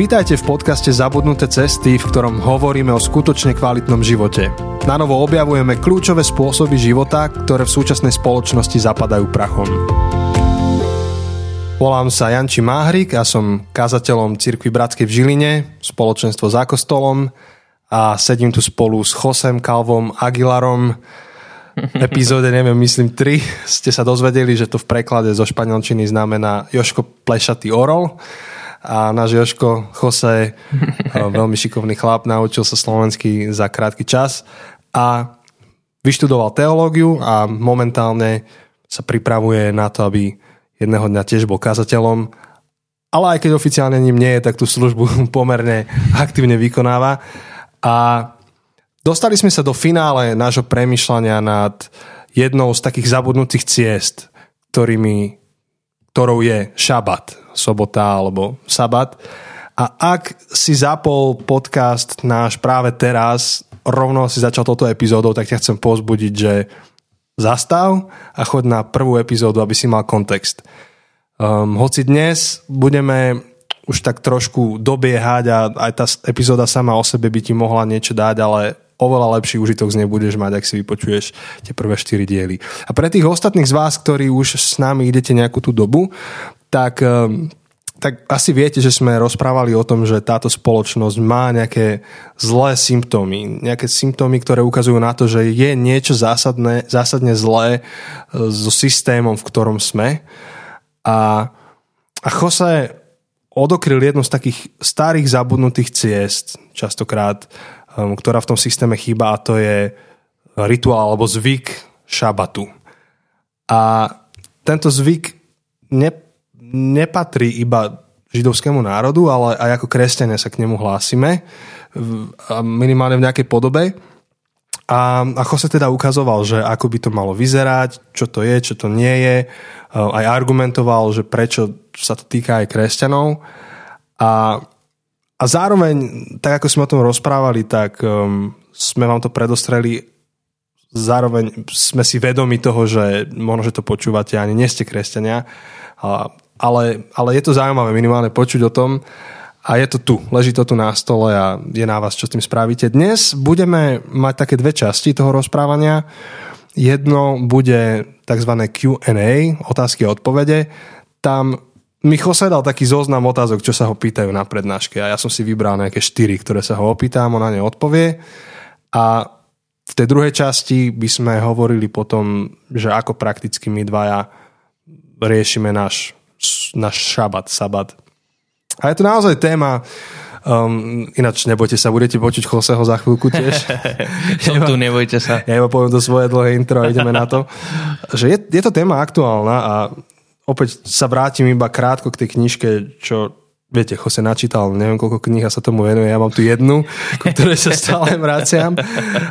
Vítajte v podcaste Zabudnuté cesty, v ktorom hovoríme o skutočne kvalitnom živote. Na novo objavujeme kľúčové spôsoby života, ktoré v súčasnej spoločnosti zapadajú prachom. Volám sa Janči Máhrik a som kazateľom Cirkvi Bratskej v Žiline, spoločenstvo za kostolom a sedím tu spolu s Josem Kalvom Aguilarom, epizóde, neviem, myslím 3, ste sa dozvedeli, že to v preklade zo španielčiny znamená Joško plešatý orol a náš Joško Jose, veľmi šikovný chlap, naučil sa slovensky za krátky čas a vyštudoval teológiu a momentálne sa pripravuje na to, aby jedného dňa tiež bol kazateľom, ale aj keď oficiálne ním nie je, tak tú službu pomerne aktívne vykonáva. A dostali sme sa do finále nášho premyšľania nad jednou z takých zabudnutých ciest, ktorými, ktorou je šabat sobota alebo sabat. A ak si zapol podcast náš práve teraz, rovno si začal touto epizódou, tak ťa chcem pozbudiť, že zastav a choď na prvú epizódu, aby si mal kontext. Um, hoci dnes budeme už tak trošku dobiehať a aj tá epizóda sama o sebe by ti mohla niečo dať, ale oveľa lepší užitok z nej budeš mať, ak si vypočuješ tie prvé 4 diely. A pre tých ostatných z vás, ktorí už s nami idete nejakú tú dobu, tak, ehm, tak asi viete, že sme rozprávali o tom, že táto spoločnosť má nejaké zlé symptómy. Nejaké symptómy, ktoré ukazujú na to, že je niečo zásadné, zásadne zlé e, so systémom, v ktorom sme. A, a Jose odokryl jednu z takých starých zabudnutých ciest, častokrát, um, ktorá v tom systéme chýba a to je rituál alebo zvyk šabatu. A tento zvyk ne, nepatrí iba židovskému národu, ale aj ako kresťania sa k nemu hlásime, minimálne v nejakej podobe. A ako sa teda ukazoval, že ako by to malo vyzerať, čo to je, čo to nie je, aj argumentoval, že prečo sa to týka aj kresťanov. A, a zároveň, tak ako sme o tom rozprávali, tak um, sme vám to predostreli zároveň sme si vedomi toho, že možno, že to počúvate, ani nie ste kresťania, ale, ale je to zaujímavé minimálne počuť o tom a je to tu, leží to tu na stole a je na vás, čo s tým spravíte. Dnes budeme mať také dve časti toho rozprávania. Jedno bude tzv. Q&A, otázky a odpovede. Tam mi Jose dal taký zoznam otázok, čo sa ho pýtajú na prednáške a ja som si vybral nejaké štyri, ktoré sa ho opýtam, on na ne odpovie. A v tej druhej časti by sme hovorili potom, že ako prakticky my dvaja riešime náš náš šabat, sabat. A je to naozaj téma, Um, ináč nebojte sa, budete počuť Choseho za chvíľku tiež. Som tu, nebojte sa. Ja iba poviem to svoje dlhé intro a ideme na to. Že je, je to téma aktuálna a opäť sa vrátim iba krátko k tej knižke, čo viete, Jose načítal neviem koľko kníh a sa tomu venuje, ja mám tu jednu, ku ktorej sa stále vraciam,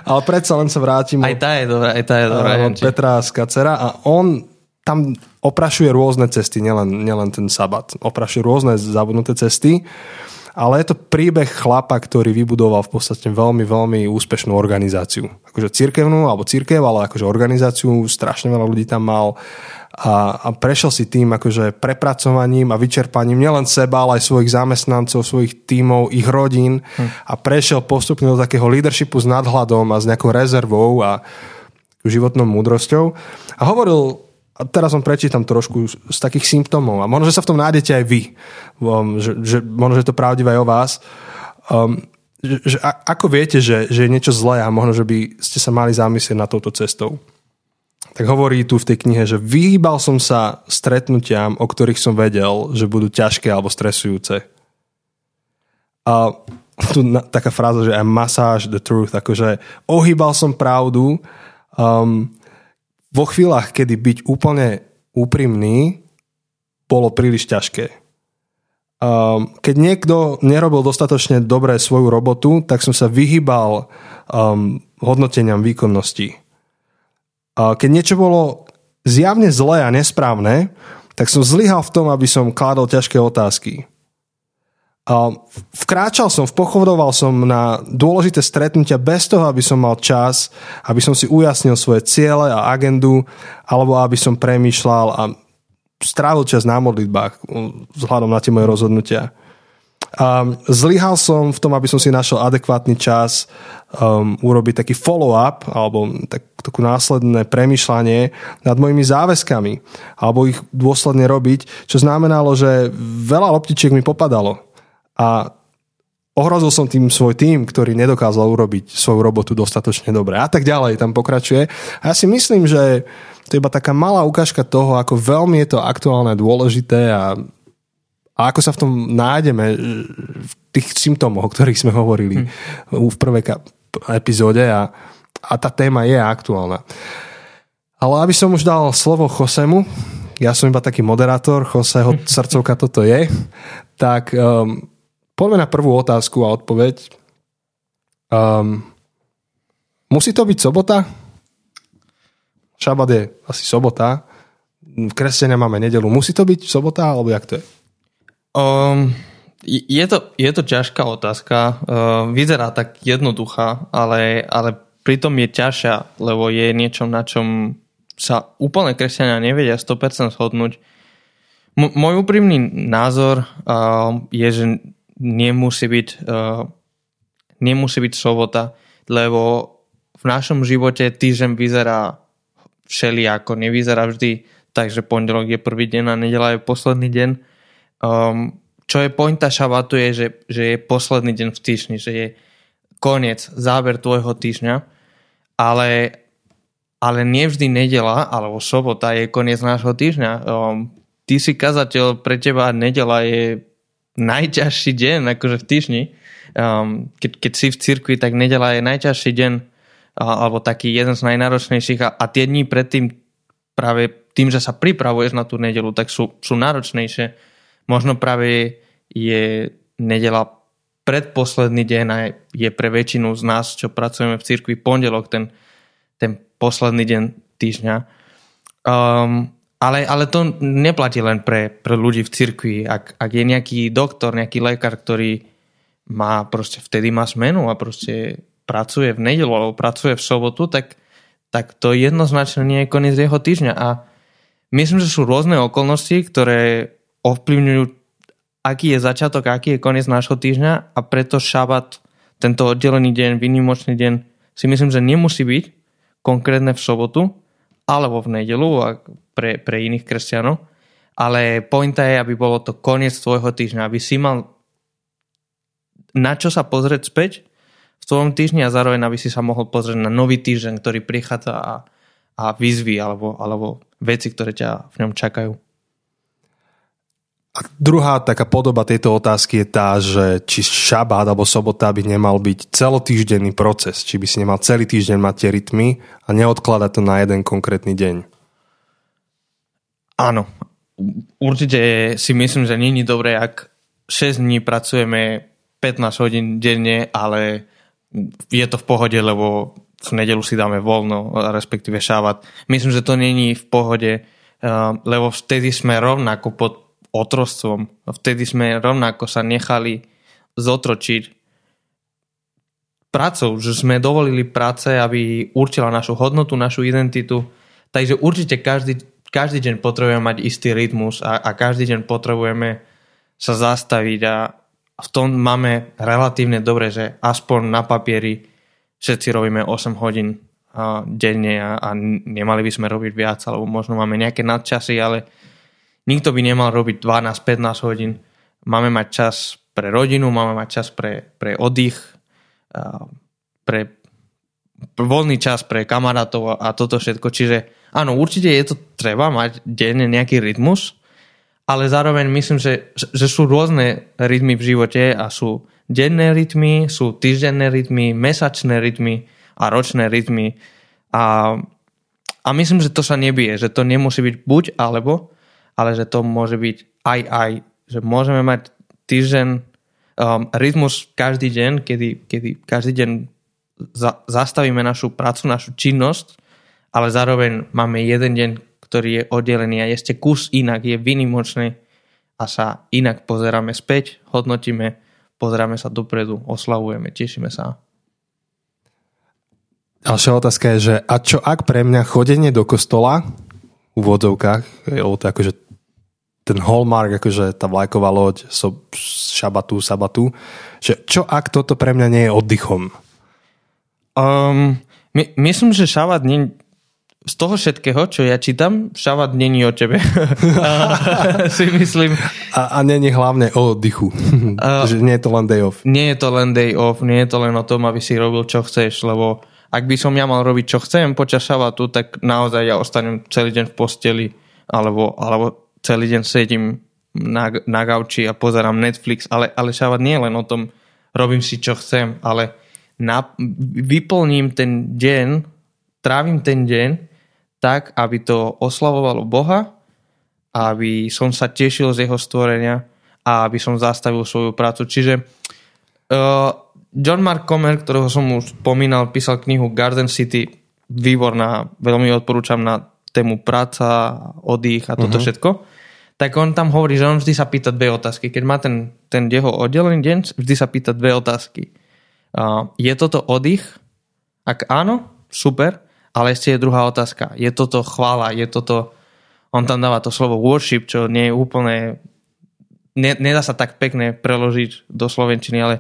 ale predsa len sa vrátim. Aj tá je dobrá, aj tá je dobrá. Petra Skacera a on tam oprašuje rôzne cesty, nielen, nielen ten sabat. Oprašuje rôzne zabudnuté cesty, ale je to príbeh chlapa, ktorý vybudoval v podstate veľmi, veľmi úspešnú organizáciu. Akože církevnú, alebo církev, ale akože organizáciu, strašne veľa ľudí tam mal a, a prešiel si tým akože prepracovaním a vyčerpaním nielen seba, ale aj svojich zamestnancov, svojich tímov, ich rodín hm. a prešiel postupne do takého leadershipu s nadhľadom a s nejakou rezervou a životnou múdrosťou. A hovoril a teraz vám prečítam trošku z takých symptómov a možno, že sa v tom nájdete aj vy, um, že, že možno, že to pravdivé aj o vás. Um, že, že a, ako viete, že, že je niečo zlé a možno, že by ste sa mali zamyslieť na touto cestou. Tak hovorí tu v tej knihe, že vyhýbal som sa stretnutiam, o ktorých som vedel, že budú ťažké alebo stresujúce. A tu na, taká fráza, že I massage the truth, akože ohýbal som pravdu, um, vo chvíľach, kedy byť úplne úprimný, bolo príliš ťažké. Um, keď niekto nerobil dostatočne dobre svoju robotu, tak som sa vyhýbal um, hodnoteniam výkonnosti. Uh, keď niečo bolo zjavne zlé a nesprávne, tak som zlyhal v tom, aby som kládol ťažké otázky. Vkráčal som, vpochodoval som na dôležité stretnutia bez toho, aby som mal čas, aby som si ujasnil svoje ciele a agendu, alebo aby som premýšľal a strávil čas na modlitbách vzhľadom na tie moje rozhodnutia. Um, zlyhal som v tom, aby som si našiel adekvátny čas um, urobiť taký follow-up alebo tak, takú následné premyšľanie nad mojimi záväzkami alebo ich dôsledne robiť, čo znamenalo, že veľa loptičiek mi popadalo. A ohrozil som tým svoj tým, ktorý nedokázal urobiť svoju robotu dostatočne dobre. A tak ďalej, tam pokračuje. A ja si myslím, že to je iba taká malá ukážka toho, ako veľmi je to aktuálne dôležité a a ako sa v tom nájdeme v tých symptómoch, o ktorých sme hovorili hmm. v prvej epizóde a, a tá téma je aktuálna. Ale aby som už dal slovo Chosemu, ja som iba taký moderátor, Joseho srdcovka toto je, tak um, poďme na prvú otázku a odpoveď. Um, musí to byť sobota? Šabat je asi sobota. V kresťania máme nedelu. Musí to byť sobota, alebo jak to je? Um, je, to, je to ťažká otázka. Uh, vyzerá tak jednoduchá, ale, ale pritom je ťažšia, lebo je niečo, na čom sa úplne kresťania nevedia 100% shodnúť. M- môj úprimný názor uh, je, že nemusí byť, uh, nemusí byť sobota, lebo v našom živote týždeň vyzerá všelijako, nevyzerá vždy. Takže pondelok je prvý deň a nedela je posledný deň. Um, čo je pointa šabatu je, že, že je posledný deň v týždni, že je koniec, záver tvojho týždňa, ale, ale nevždy nedela alebo sobota je koniec nášho týždňa. Um, ty si kazateľ, pre teba nedela je najťažší deň akože v týždni. Um, keď, keď si v cirkvi, tak nedela je najťažší deň alebo taký jeden z najnáročnejších a, a tie dní predtým práve tým, že sa pripravuješ na tú nedelu, tak sú, sú náročnejšie Možno práve je nedela predposledný deň a je pre väčšinu z nás, čo pracujeme v cirkvi, pondelok ten, ten posledný deň týždňa. Um, ale, ale to neplatí len pre, pre ľudí v cirkvi. Ak, ak je nejaký doktor, nejaký lekár, ktorý má proste vtedy má smenu a proste pracuje v nedelu alebo pracuje v sobotu, tak, tak to jednoznačne nie je koniec jeho týždňa. A myslím, že sú rôzne okolnosti, ktoré ovplyvňujú, aký je začiatok, aký je koniec nášho týždňa a preto šabat, tento oddelený deň, výnimočný deň, si myslím, že nemusí byť konkrétne v sobotu alebo v nedelu pre, pre iných kresťanov, ale pointa je, aby bolo to koniec tvojho týždňa, aby si mal na čo sa pozrieť späť v tvojom týždni a zároveň aby si sa mohol pozrieť na nový týždeň, ktorý prichádza a, a výzvy alebo, alebo veci, ktoré ťa v ňom čakajú. A druhá taká podoba tejto otázky je tá, že či šabát alebo sobota by nemal byť celotýždenný proces, či by si nemal celý týždeň mať tie rytmy a neodkladať to na jeden konkrétny deň. Áno, určite si myslím, že není dobré, ak 6 dní pracujeme 15 hodín denne, ale je to v pohode, lebo v nedelu si dáme voľno, respektíve šabat. Myslím, že to není v pohode, eh, lebo vtedy sme rovnako pod otrostvom. Vtedy sme rovnako sa nechali zotročiť prácou, že sme dovolili práce, aby určila našu hodnotu, našu identitu. Takže určite každý, každý deň potrebujeme mať istý rytmus a, a každý deň potrebujeme sa zastaviť a v tom máme relatívne dobre, že aspoň na papieri všetci robíme 8 hodín denne a, a nemali by sme robiť viac, alebo možno máme nejaké nadčasy, ale Nikto by nemal robiť 12-15 hodín. Máme mať čas pre rodinu, máme mať čas pre, pre oddych, pre voľný čas pre kamarátov a toto všetko. Čiže áno, určite je to treba mať denne nejaký rytmus, ale zároveň myslím, že, že sú rôzne rytmy v živote a sú denné rytmy, sú týždenné rytmy, mesačné rytmy a ročné rytmy. A, a myslím, že to sa nebije, že to nemusí byť buď alebo, ale že to môže byť aj aj, že môžeme mať týždeň um, rytmus každý deň, kedy, kedy každý deň za, zastavíme našu prácu, našu činnosť, ale zároveň máme jeden deň, ktorý je oddelený a ešte kus inak, je vynimočný a sa inak pozeráme späť, hodnotíme, pozeráme sa dopredu, oslavujeme, tešíme sa. Ďalšia otázka je, že a čo ak pre mňa chodenie do kostola v úvodzovkách, lebo to akože ten hallmark, akože tá vlajková loď so, šabatu, sabatu. Že čo ak toto pre mňa nie je oddychom? Um, my, myslím, že šabat nie, z toho všetkého, čo ja čítam, šabat není o tebe. si myslím. A, a není hlavne o oddychu. Uh, že nie je to len day off. Nie je to len day off, nie je to len o tom, aby si robil, čo chceš, lebo ak by som ja mal robiť, čo chcem počas šabatu, tak naozaj ja ostanem celý deň v posteli alebo, alebo celý deň sedím na, na gauči a pozerám Netflix, ale, ale šabat nie len o tom, robím si, čo chcem, ale na, vyplním ten deň, trávim ten deň tak, aby to oslavovalo Boha, aby som sa tešil z jeho stvorenia a aby som zastavil svoju prácu. Čiže uh, John Mark Comer, ktorého som už spomínal, písal knihu Garden City, výborná, veľmi odporúčam na tému práca, oddych a toto uh-huh. všetko. Tak on tam hovorí, že on vždy sa pýta dve otázky. Keď má ten, ten jeho oddelený deň, vždy sa pýta dve otázky. Uh, je toto oddych? Ak áno, super, ale ešte je druhá otázka. Je toto chvála? Je toto... On tam dáva to slovo worship, čo nie je úplne... Ne, nedá sa tak pekne preložiť do slovenčiny, ale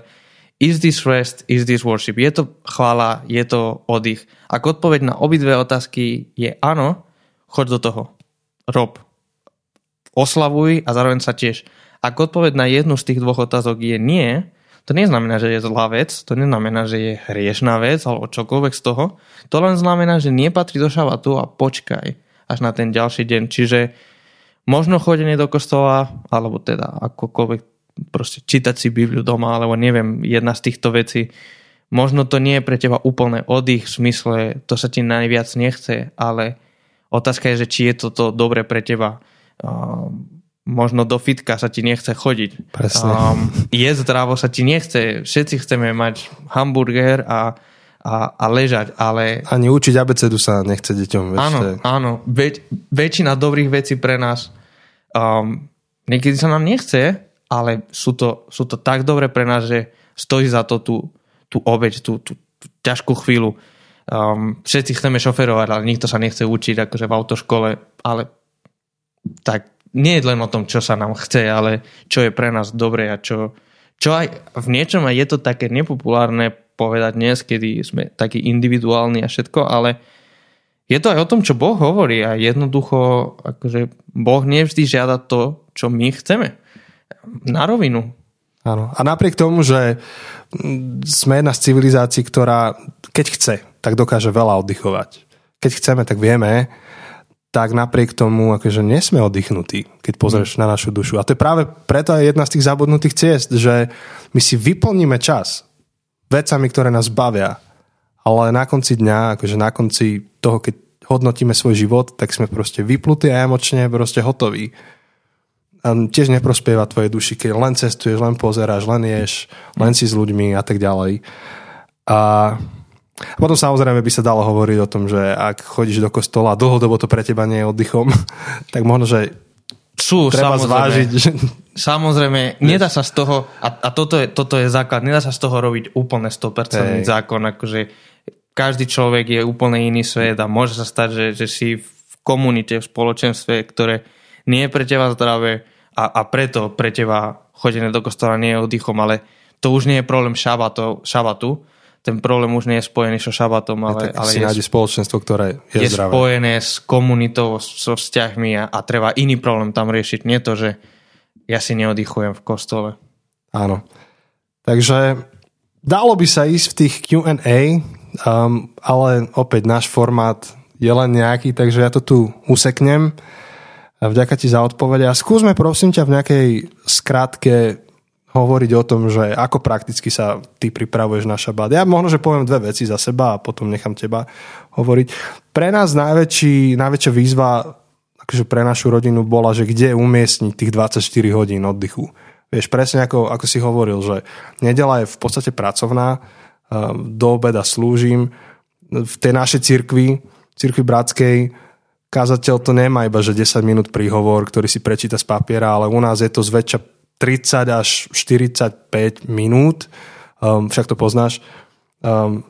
Is this rest, is this worship? Je to chvála, je to oddych? Ak odpoveď na obidve otázky je áno, choď do toho. Rob. Oslavuj a zároveň sa tiež. Ak odpoveď na jednu z tých dvoch otázok je nie, to neznamená, že je zlá vec, to neznamená, že je hriešná vec alebo čokoľvek z toho. To len znamená, že nepatrí do šabatu a počkaj až na ten ďalší deň. Čiže možno chodenie do kostola, alebo teda akokoľvek proste čítať si Bibliu doma, alebo neviem, jedna z týchto vecí. Možno to nie je pre teba úplne oddych v smysle, to sa ti najviac nechce, ale otázka je, že či je toto dobre pre teba. Um, možno do fitka sa ti nechce chodiť. Presne. Um, je zdravo sa ti nechce. Všetci chceme mať hamburger a, a, a ležať, ale... Ani učiť abecedu sa nechce deťom. Veď áno, áno. Väč, väčšina dobrých vecí pre nás um, niekedy sa nám nechce, ale sú to, sú to tak dobre pre nás, že stojí za to tú, tú obeď, tú, tú, tú ťažkú chvíľu. Um, všetci chceme šoferovať, ale nikto sa nechce učiť akože v autoškole, ale tak nie je len o tom, čo sa nám chce, ale čo je pre nás dobré a čo, čo aj v niečom aj je to také nepopulárne povedať dnes, kedy sme takí individuálni a všetko, ale je to aj o tom, čo Boh hovorí a jednoducho akože Boh nevždy žiada to, čo my chceme na rovinu. Áno. A napriek tomu, že sme jedna z civilizácií, ktorá keď chce, tak dokáže veľa oddychovať. Keď chceme, tak vieme, tak napriek tomu, akože nie sme oddychnutí, keď pozrieš mm. na našu dušu. A to je práve preto aj jedna z tých zabudnutých ciest, že my si vyplníme čas vecami, ktoré nás bavia, ale na konci dňa, akože na konci toho, keď hodnotíme svoj život, tak sme proste vyplutí a emočne proste hotoví a tiež neprospieva tvojej duši, keď len cestuješ, len pozeráš, len ješ, len si s ľuďmi a tak ďalej. A potom samozrejme by sa dalo hovoriť o tom, že ak chodíš do kostola a dlhodobo to pre teba nie je oddychom, tak možno, že sú, treba samozrejme. zvážiť. Že... Samozrejme, nedá sa z toho, a, a toto, je, toto je základ, nedá sa z toho robiť úplne 100% Hej. zákon, akože každý človek je úplne iný svet a môže sa stať, že, že si v komunite, v spoločenstve, ktoré nie je pre teba zdravé a, a preto pre teba chodenie do kostola nie je oddychom, ale to už nie je problém šabato, šabatu, ten problém už nie je spojený so šabatom, ale, je, ale si je, spoločenstvo, ktoré je, je zdravé. spojené s komunitou, so vzťahmi a, a treba iný problém tam riešiť. Nie to, že ja si neoddychujem v kostole. Áno. Takže dalo by sa ísť v tých Q&A, um, ale opäť náš formát je len nejaký, takže ja to tu useknem. Vďaka ti za odpovede a skúsme prosím ťa v nejakej skratke hovoriť o tom, že ako prakticky sa ty pripravuješ na šabát. Ja možno, že poviem dve veci za seba a potom nechám teba hovoriť. Pre nás najväčší, najväčšia výzva akože pre našu rodinu bola, že kde umiestniť tých 24 hodín oddychu. Vieš, presne ako, ako si hovoril, že nedela je v podstate pracovná, do obeda slúžim. V tej našej cirkvi, cirkvi bratskej, kázateľ to nemá iba, že 10 minút príhovor, ktorý si prečíta z papiera, ale u nás je to zväčša 30 až 45 minút, um, však to poznáš, um,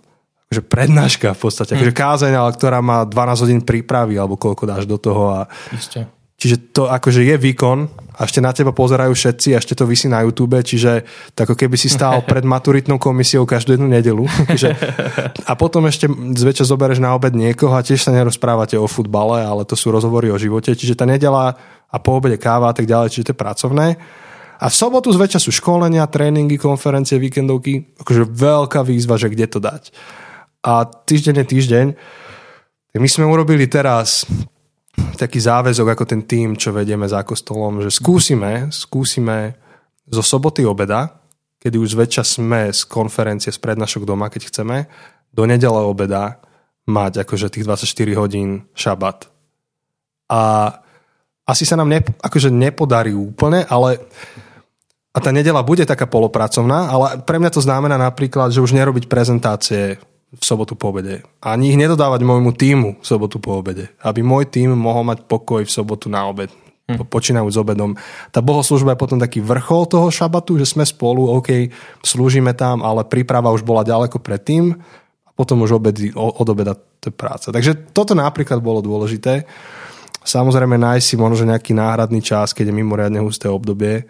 že prednáška v podstate, mm. akože kázeň, ale ktorá má 12 hodín prípravy, alebo koľko dáš do toho a Isté. Čiže to akože je výkon a ešte na teba pozerajú všetci a ešte to vysí na YouTube, čiže to ako keby si stál pred maturitnou komisiou každú jednu nedelu. Čiže, a potom ešte zväčša zoberieš na obed niekoho a tiež sa nerozprávate o futbale, ale to sú rozhovory o živote. Čiže tá nedela a po obede káva a tak ďalej, čiže to je pracovné. A v sobotu zväčša sú školenia, tréningy, konferencie, víkendovky. Akože veľká výzva, že kde to dať. A týždeň je týždeň. My sme urobili teraz taký záväzok ako ten tým, čo vedieme za kostolom, že skúsime, skúsime zo soboty obeda, kedy už zväčša sme z konferencie, z prednášok doma, keď chceme, do nedele obeda mať akože tých 24 hodín šabat. A asi sa nám ne, akože nepodarí úplne, ale a tá nedela bude taká polopracovná, ale pre mňa to znamená napríklad, že už nerobiť prezentácie v sobotu po obede. Ani ich nedodávať môjmu týmu v sobotu po obede. Aby môj tým mohol mať pokoj v sobotu na obed. Hm. Počínajú s obedom. Tá bohoslužba je potom taký vrchol toho šabatu, že sme spolu, OK, slúžime tam, ale príprava už bola ďaleko predtým a potom už obedy, od obeda to je práca. Takže toto napríklad bolo dôležité. Samozrejme nájsť si možno nejaký náhradný čas, keď je mimoriadne husté obdobie.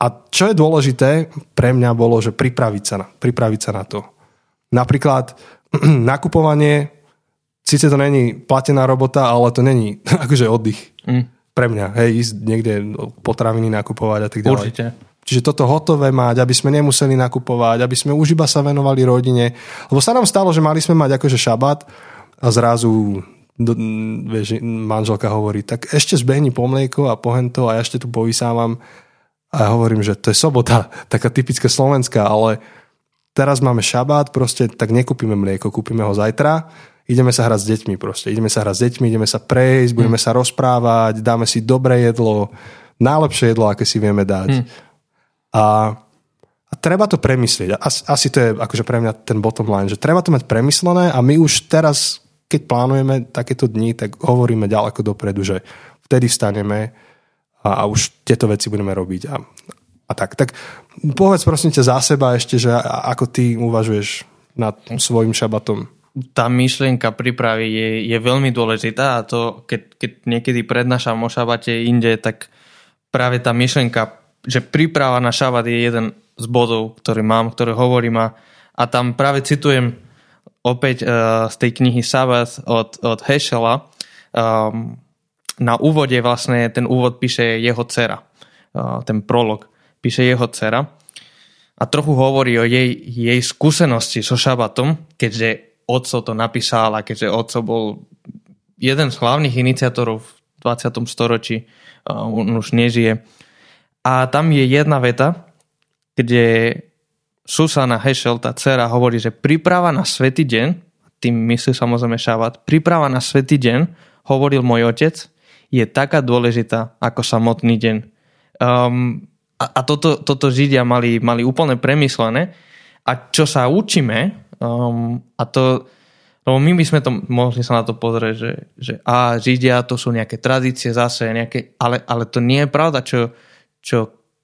A čo je dôležité pre mňa bolo, že pripraviť sa na, pripraviť sa na to Napríklad nakupovanie, síce to není platená robota, ale to není akože oddych. Mm. Pre mňa, hej, ísť niekde potraviny nakupovať a tak ďalej. Určite. Čiže toto hotové mať, aby sme nemuseli nakupovať, aby sme už iba sa venovali rodine. Lebo sa nám stalo, že mali sme mať akože šabat a zrazu do, vieš, manželka hovorí, tak ešte zbehni po mlieko a pohento a ja ešte tu povysávam. A ja hovorím, že to je sobota, taká typická slovenská, ale teraz máme šabát, proste tak nekúpime mlieko, kúpime ho zajtra, ideme sa hrať s deťmi proste, ideme sa hrať s deťmi, ideme sa prejsť, budeme mm. sa rozprávať, dáme si dobré jedlo, najlepšie jedlo, aké si vieme dať. Mm. A, a treba to premyslieť. Asi, asi to je akože pre mňa ten bottom line, že treba to mať premyslené a my už teraz, keď plánujeme takéto dni, tak hovoríme ďaleko dopredu, že vtedy vstaneme a, a už tieto veci budeme robiť. A, a tak. Tak povedz prosím ťa za seba ešte, že ako ty uvažuješ nad svojim šabatom. Tá myšlienka prípravy je, je veľmi dôležitá a to, keď, keď niekedy prednášam o šabate inde, tak práve tá myšlienka, že príprava na šabat je jeden z bodov, ktorý mám, ktorý hovorím a, a tam práve citujem opäť uh, z tej knihy Sabat od, od Heschela. Um, na úvode vlastne ten úvod píše jeho dcera, ten prolog píše jeho dcera a trochu hovorí o jej, jej skúsenosti so šabatom, keďže otco to napísal a keďže otco bol jeden z hlavných iniciátorov v 20. storočí, on už nežije. A tam je jedna veta, kde Susana Heschel, tá dcera, hovorí, že príprava na svetý deň, tým myslí samozrejme šabat, príprava na svetý deň, hovoril môj otec, je taká dôležitá ako samotný deň. Um, a, a toto, toto Židia mali, mali úplne premyslené. A čo sa učíme, um, a to, lebo my by sme to mohli sa na to pozrieť, že, že a Židia to sú nejaké tradície zase, nejaké, ale, ale to nie je pravda, čo, čo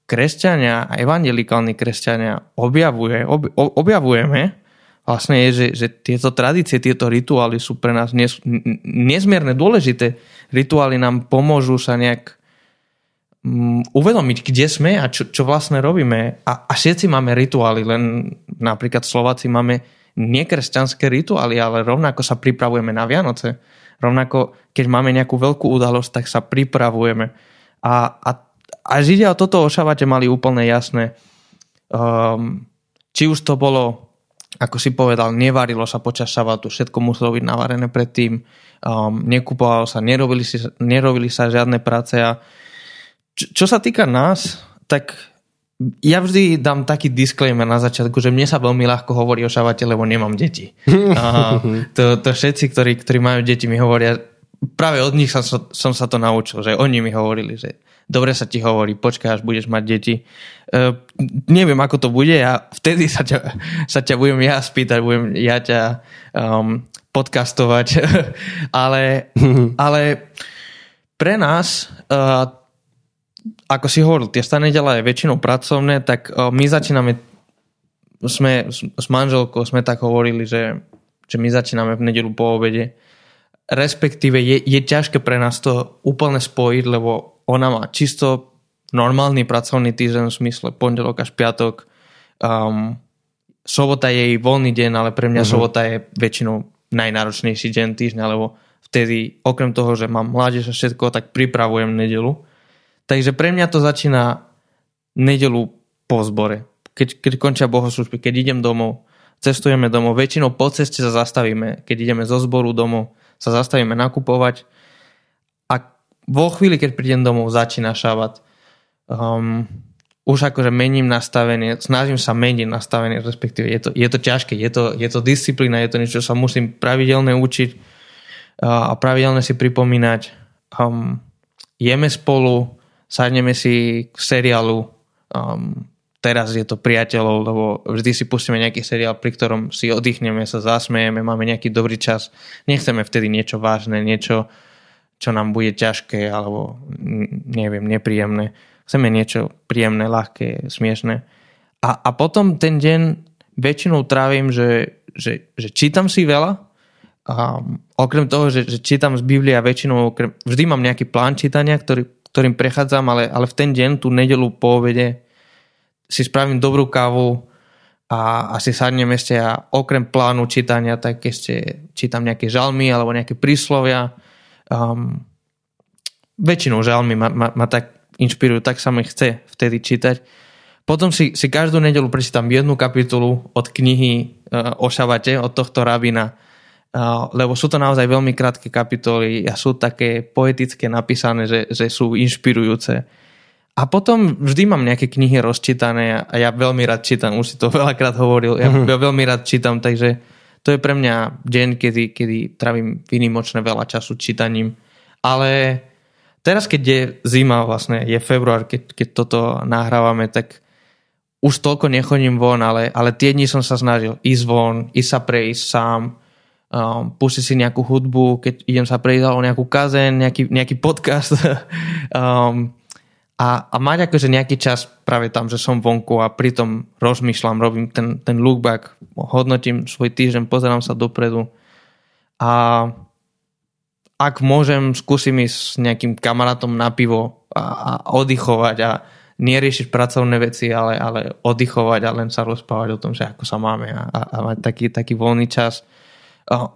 kresťania a evangelikálni kresťania objavuje, ob, objavujeme, vlastne je, že, že tieto tradície, tieto rituály sú pre nás nes, nesmierne dôležité. Rituály nám pomôžu sa nejak Mm, uvedomiť, kde sme a čo, čo vlastne robíme. A, a všetci máme rituály, len napríklad Slováci máme nekresťanské rituály, ale rovnako sa pripravujeme na Vianoce. Rovnako, keď máme nejakú veľkú udalosť, tak sa pripravujeme. A, a, a Židia toto o šabate mali úplne jasné. Um, či už to bolo, ako si povedal, nevarilo sa počas šabatu, všetko muselo byť navarené predtým, um, nekupovalo sa, nerobili, si, nerobili sa žiadne práce a čo, sa týka nás, tak ja vždy dám taký disclaimer na začiatku, že mne sa veľmi ľahko hovorí o šavate, lebo nemám deti. A to, to všetci, ktorí, ktorí majú deti, mi hovoria, práve od nich som, som sa to naučil, že oni mi hovorili, že dobre sa ti hovorí, počkaj, až budeš mať deti. Uh, neviem, ako to bude a vtedy sa ťa, sa ťa budem ja spýtať, budem ja ťa um, podcastovať, ale, ale pre nás uh, ako si hovoril, tie stane je väčšinou pracovné, tak e, my začíname, sme s manželkou sme tak hovorili, že, že my začíname v nedelu po obede respektíve je, je ťažké pre nás to úplne spojiť, lebo ona má čisto normálny pracovný týždeň v smysle pondelok až piatok. Um, sobota je jej voľný deň, ale pre mňa uh-huh. sobota je väčšinou najnáročnejší deň týždňa, lebo vtedy okrem toho, že mám mládež a všetko, tak pripravujem nedelu. Takže pre mňa to začína nedelu po zbore. Keď, keď končia bohoslužby, keď idem domov, cestujeme domov, väčšinou po ceste sa zastavíme, keď ideme zo zboru domov, sa zastavíme nakupovať vo chvíli, keď prídem domov, začína šabat. Um, už akože mením nastavenie, snažím sa meniť nastavenie, respektíve je to, je to ťažké, je to, je to disciplína, je to niečo, čo sa musím pravidelne učiť uh, a pravidelne si pripomínať. Um, jeme spolu, sadneme si k seriálu, um, teraz je to priateľov, lebo vždy si pustíme nejaký seriál, pri ktorom si oddychneme, sa zasmejeme, máme nejaký dobrý čas. Nechceme vtedy niečo vážne, niečo, čo nám bude ťažké alebo neviem, nepríjemné. Chceme niečo príjemné, ľahké, smiešné. A, a potom ten deň väčšinou trávim, že, že, že čítam si veľa, a okrem toho, že, že čítam z Biblia väčšinou, okrem, vždy mám nejaký plán čítania, ktorý, ktorým prechádzam, ale, ale v ten deň, tú nedelu po obede, si spravím dobrú kávu a, a si sadnem ešte a okrem plánu čítania, tak ešte čítam nejaké žalmy alebo nejaké príslovia. Um, väčšinou žalmy ma, ma, ma tak inšpirujú, tak sa mi chce vtedy čítať. Potom si, si každú nedelu prečítam jednu kapitolu od knihy uh, o šabate, od tohto rabina, uh, lebo sú to naozaj veľmi krátke kapitoly a sú také poetické napísané, že, že sú inšpirujúce a potom vždy mám nejaké knihy rozčítané a ja veľmi rád čítam, už si to veľakrát hovoril, ja, mm-hmm. veľmi rád čítam, takže to je pre mňa deň, kedy, kedy travím vynimočne veľa času čítaním. Ale teraz, keď je zima, vlastne je február, keď, keď toto nahrávame, tak už toľko nechodím von, ale, ale tie dni som sa snažil ísť von, ísť sa prejsť sám, um, pustiť si nejakú hudbu, keď idem sa prejsť alebo nejakú kazen, nejaký, nejaký podcast. um, a, a mať akože nejaký čas práve tam, že som vonku a pritom rozmýšľam, robím ten, ten look back, hodnotím svoj týždeň, pozerám sa dopredu a ak môžem, skúsim ísť s nejakým kamarátom na pivo a, a oddychovať a neriešiť pracovné veci, ale, ale oddychovať a len sa rozprávať o tom, že ako sa máme a, a, a mať taký, taký voľný čas.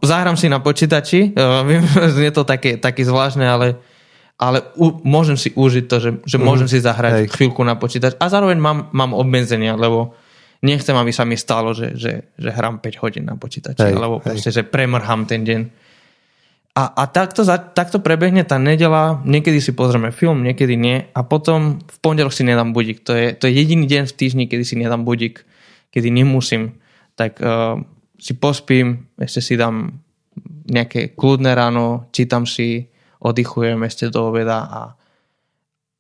Zahrám si na počítači, viem, je to také, také zvláštne, ale ale u, môžem si užiť to, že, že mm môžem si zahrať Hej. chvíľku na počítač a zároveň mám, mám obmedzenia, lebo nechcem, aby sa mi stalo, že, že, že hrám 5 hodín na počítači, hej, alebo hej. proste, že premrhám ten deň. A, a takto, takto prebehne tá nedela, niekedy si pozrieme film, niekedy nie a potom v pondelok si nedám budík. To je, to je jediný deň v týždni, kedy si nedám budík, kedy nemusím. Tak uh, si pospím, ešte si dám nejaké kľudné ráno, čítam si, oddychujem ešte do obeda a,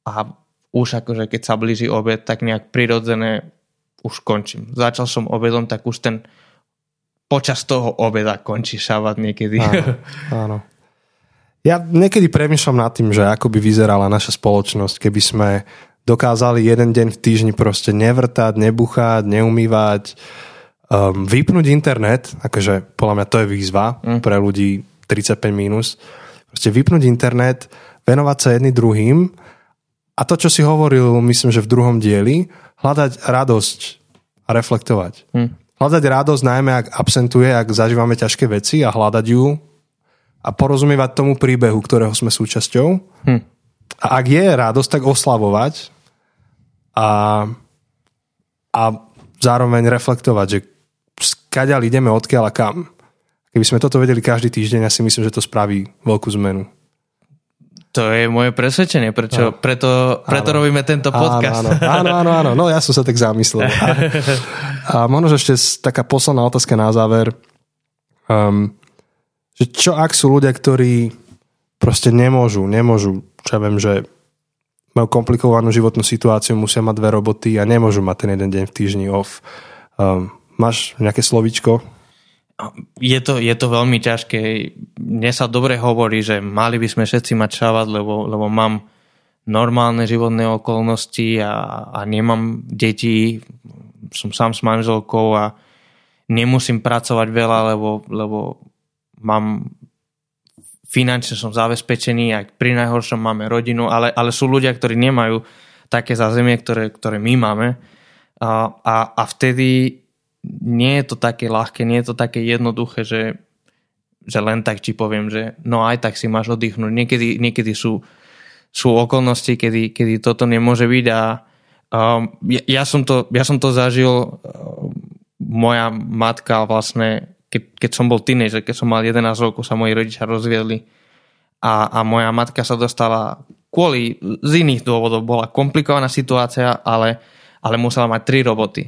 a už akože keď sa blíži obed, tak nejak prirodzené už končím. Začal som obedom, tak už ten počas toho obeda končí šabat niekedy. Áno, áno. Ja niekedy premyšľam nad tým, že ako by vyzerala naša spoločnosť, keby sme dokázali jeden deň v týždni proste nevrtať, nebuchať, neumývať, um, vypnúť internet, akože podľa mňa to je výzva mm. pre ľudí 35 minus, Proste vypnúť internet, venovať sa jedným druhým a to, čo si hovoril, myslím, že v druhom dieli, hľadať radosť a reflektovať. Hm. Hľadať radosť najmä, ak absentuje, ak zažívame ťažké veci a hľadať ju a porozumievať tomu príbehu, ktorého sme súčasťou. Hm. A ak je radosť, tak oslavovať a, a zároveň reflektovať, že skaďal ideme odkiaľ a kam. Keby sme toto vedeli každý týždeň, ja si myslím, že to spraví veľkú zmenu. To je moje presvedčenie, prečo, preto, preto robíme tento podcast. Áno, áno, áno, áno, no ja som sa tak zamyslel. A, a možno, ešte taká posledná otázka na záver. Um, že čo ak sú ľudia, ktorí proste nemôžu, nemôžu, čo ja viem, že majú komplikovanú životnú situáciu, musia mať dve roboty a nemôžu mať ten jeden deň v týždni off. Um, máš nejaké slovíčko je to, je to veľmi ťažké. Mne sa dobre hovorí, že mali by sme všetci mať šavať, lebo, lebo mám normálne životné okolnosti a, a nemám deti, som sám s manželkou a nemusím pracovať veľa, lebo, lebo mám finančne som zabezpečený, ak pri najhoršom máme rodinu, ale, ale sú ľudia, ktorí nemajú také zázemie, ktoré, ktoré my máme a, a, a vtedy nie je to také ľahké, nie je to také jednoduché, že, že len tak ti poviem, že no aj tak si máš oddychnúť. Niekedy, niekedy sú, sú okolnosti, kedy, kedy toto nemôže byť a um, ja, ja, som to, ja som to zažil um, moja matka vlastne keď, keď som bol teenager, keď som mal 11 rokov, sa moji rodičia rozviedli a, a moja matka sa dostala kvôli z iných dôvodov, bola komplikovaná situácia, ale, ale musela mať tri roboty,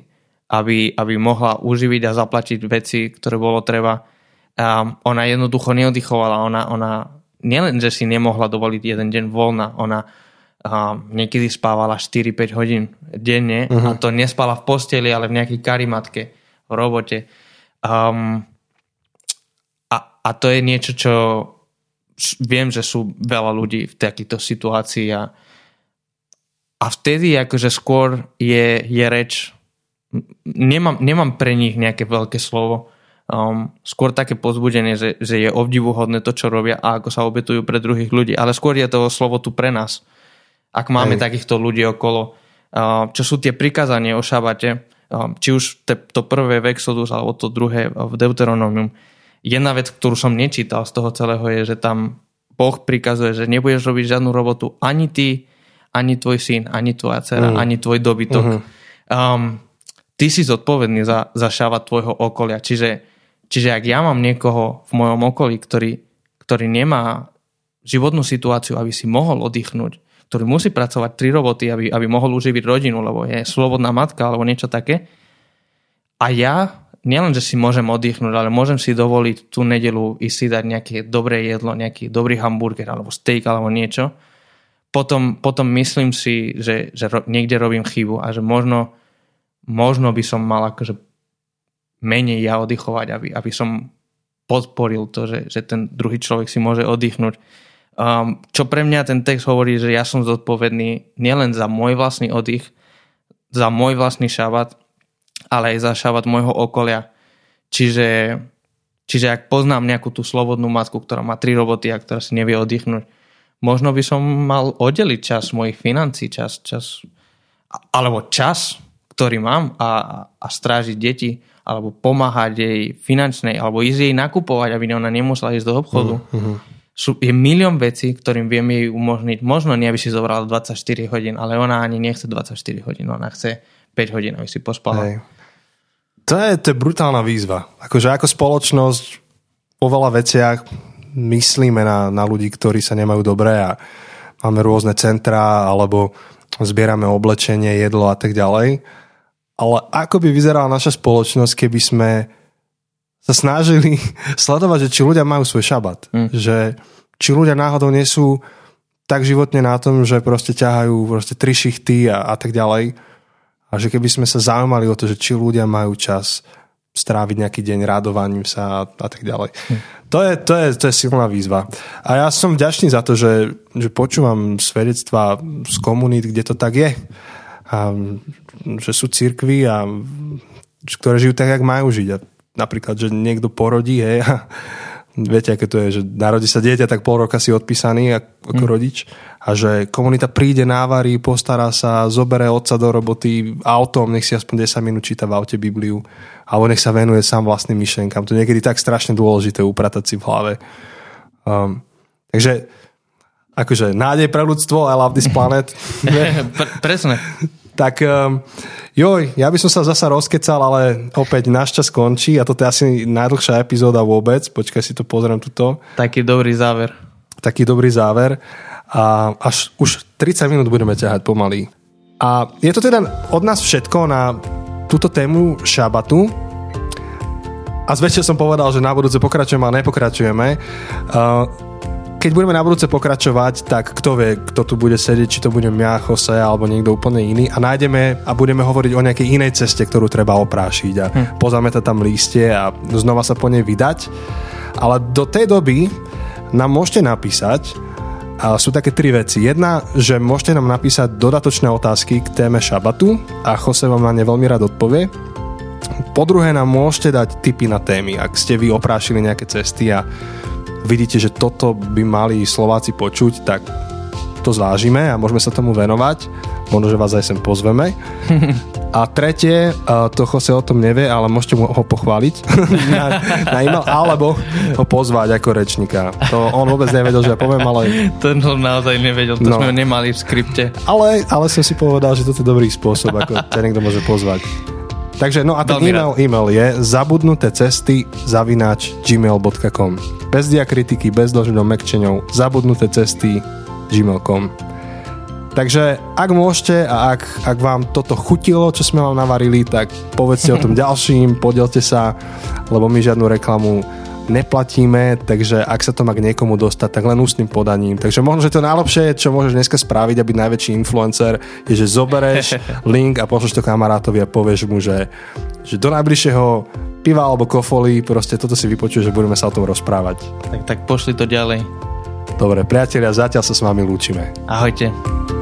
aby, aby mohla uživiť a zaplatiť veci, ktoré bolo treba. A ona jednoducho neoddychovala, ona, ona nielen, že si nemohla dovoliť jeden deň voľna, ona a niekedy spávala 4-5 hodín denne uh-huh. a mhm. to nespala v posteli, ale v nejakej karimatke, v robote. Um, a to je niečo, čo viem, že sú veľa ľudí v takýchto situácii a, a vtedy akože skôr je, je reč nemám, nemám pre nich nejaké veľké slovo um, skôr také pozbudenie, že, že je obdivuhodné to, čo robia a ako sa obetujú pre druhých ľudí, ale skôr je to slovo tu pre nás ak máme Hej. takýchto ľudí okolo uh, čo sú tie prikázanie o šabate um, či už te, to prvé v Exodus alebo to druhé v Deuteronomium Jedna vec, ktorú som nečítal z toho celého je, že tam Boh prikazuje, že nebudeš robiť žiadnu robotu ani ty, ani tvoj syn, ani tvoja dcera, mm. ani tvoj dobytok. Mm-hmm. Um, ty si zodpovedný za, za šáva tvojho okolia. Čiže, čiže ak ja mám niekoho v mojom okolí, ktorý, ktorý nemá životnú situáciu, aby si mohol oddychnúť, ktorý musí pracovať tri roboty, aby, aby mohol uživiť rodinu, lebo je slobodná matka alebo niečo také. A ja nielen, že si môžem oddychnúť, ale môžem si dovoliť tú nedelu ísť si dať nejaké dobré jedlo, nejaký dobrý hamburger alebo steak alebo niečo, potom, potom myslím si, že, že ro, niekde robím chybu a že možno, možno by som mal akože menej ja oddychovať, aby, aby som podporil to, že, že ten druhý človek si môže oddychnúť. Um, čo pre mňa ten text hovorí, že ja som zodpovedný nielen za môj vlastný oddych, za môj vlastný šabat, ale aj zašávať môjho okolia. Čiže, čiže ak poznám nejakú tú slobodnú matku, ktorá má tri roboty a ktorá si nevie oddychnúť, možno by som mal oddeliť čas mojich financí, čas, čas alebo čas, ktorý mám a, a strážiť deti, alebo pomáhať jej finančnej, alebo ísť jej nakupovať, aby ona nemusela ísť do obchodu. Mm-hmm. Sú, je milión vecí, ktorým viem jej umožniť. Možno nie, aby si zobrala 24 hodín, ale ona ani nechce 24 hodín, ona chce 5 hodín, aby si pospala. Hej. To je, to je brutálna výzva. Akože ako spoločnosť po veľa veciach myslíme na, na ľudí, ktorí sa nemajú dobre a máme rôzne centrá alebo zbierame oblečenie, jedlo a tak ďalej. Ale ako by vyzerala naša spoločnosť, keby sme sa snažili sledovať, že či ľudia majú svoj šabat. Mm. Že či ľudia náhodou nie sú tak životne na tom, že proste ťahajú proste tri šichty a, a tak ďalej a že keby sme sa zaujímali o to, že či ľudia majú čas stráviť nejaký deň radovaním sa a, a tak ďalej. Hm. To, je, to, je, to je silná výzva. A ja som vďačný za to, že, že počúvam svedectva z komunít, kde to tak je. A, že sú cirkvy, a, ktoré žijú tak, jak majú žiť. A napríklad, že niekto porodí hej, a viete, aké to je, že narodí sa dieťa, tak pol roka si odpísaný ako mm. rodič a že komunita príde, návary, postará sa, zobere otca do roboty autom, nech si aspoň 10 minút číta v aute Bibliu alebo nech sa venuje sám vlastným myšlenkám. To je niekedy tak strašne dôležité upratať si v hlave. Um, takže akože nádej pre ľudstvo, I love this planet. Presne. Tak um, Joj, ja by som sa zasa rozkecal, ale opäť náš čas končí a toto je asi najdlhšia epizóda vôbec. Počkaj si to pozriem tuto. Taký dobrý záver. Taký dobrý záver. A až už 30 minút budeme ťahať pomaly. A je to teda od nás všetko na túto tému šabatu. A zväčšie som povedal, že na budúce pokračujeme a nepokračujeme. Uh, keď budeme na budúce pokračovať, tak kto vie, kto tu bude sedieť, či to budem ja, Jose alebo niekto úplne iný a nájdeme a budeme hovoriť o nejakej inej ceste, ktorú treba oprášiť a hm. pozametať tam lístie a znova sa po nej vydať. Ale do tej doby nám môžete napísať a sú také tri veci. Jedna, že môžete nám napísať dodatočné otázky k téme šabatu a Jose vám na ne veľmi rád odpovie. Po druhé nám môžete dať tipy na témy, ak ste vy oprášili nejaké cesty a vidíte, že toto by mali Slováci počuť, tak to zvážime a môžeme sa tomu venovať. Možno, že vás aj sem pozveme. A tretie, to Jose o tom nevie, ale môžete mu ho pochváliť na, na e-mail, alebo ho pozvať ako rečníka. To on vôbec nevedel, že ja poviem, ale... To on naozaj nevedel, to no. sme nemali v skripte. Ale, ale som si povedal, že toto je dobrý spôsob, ako ťa niekto môže pozvať. Takže no a ten e-mail, e-mail je zabudnuté cesty zavináč gmail.com Bez diakritiky, bez dlžnou mekčeňou zabudnuté cesty gmail.com Takže ak môžete a ak, ak vám toto chutilo, čo sme vám navarili, tak povedzte o tom ďalším, podielte sa, lebo my žiadnu reklamu neplatíme, takže ak sa to má k niekomu dostať, tak len ústnym podaním. Takže možno, že to najlepšie, čo môžeš dneska spraviť, aby najväčší influencer, je, že zobereš link a pošleš to kamarátovi a povieš mu, že, že do najbližšieho piva alebo kofoly, proste toto si vypočuje, že budeme sa o tom rozprávať. Tak, tak pošli to ďalej. Dobre, priatelia, zatiaľ sa s vami lúčime. Ahojte.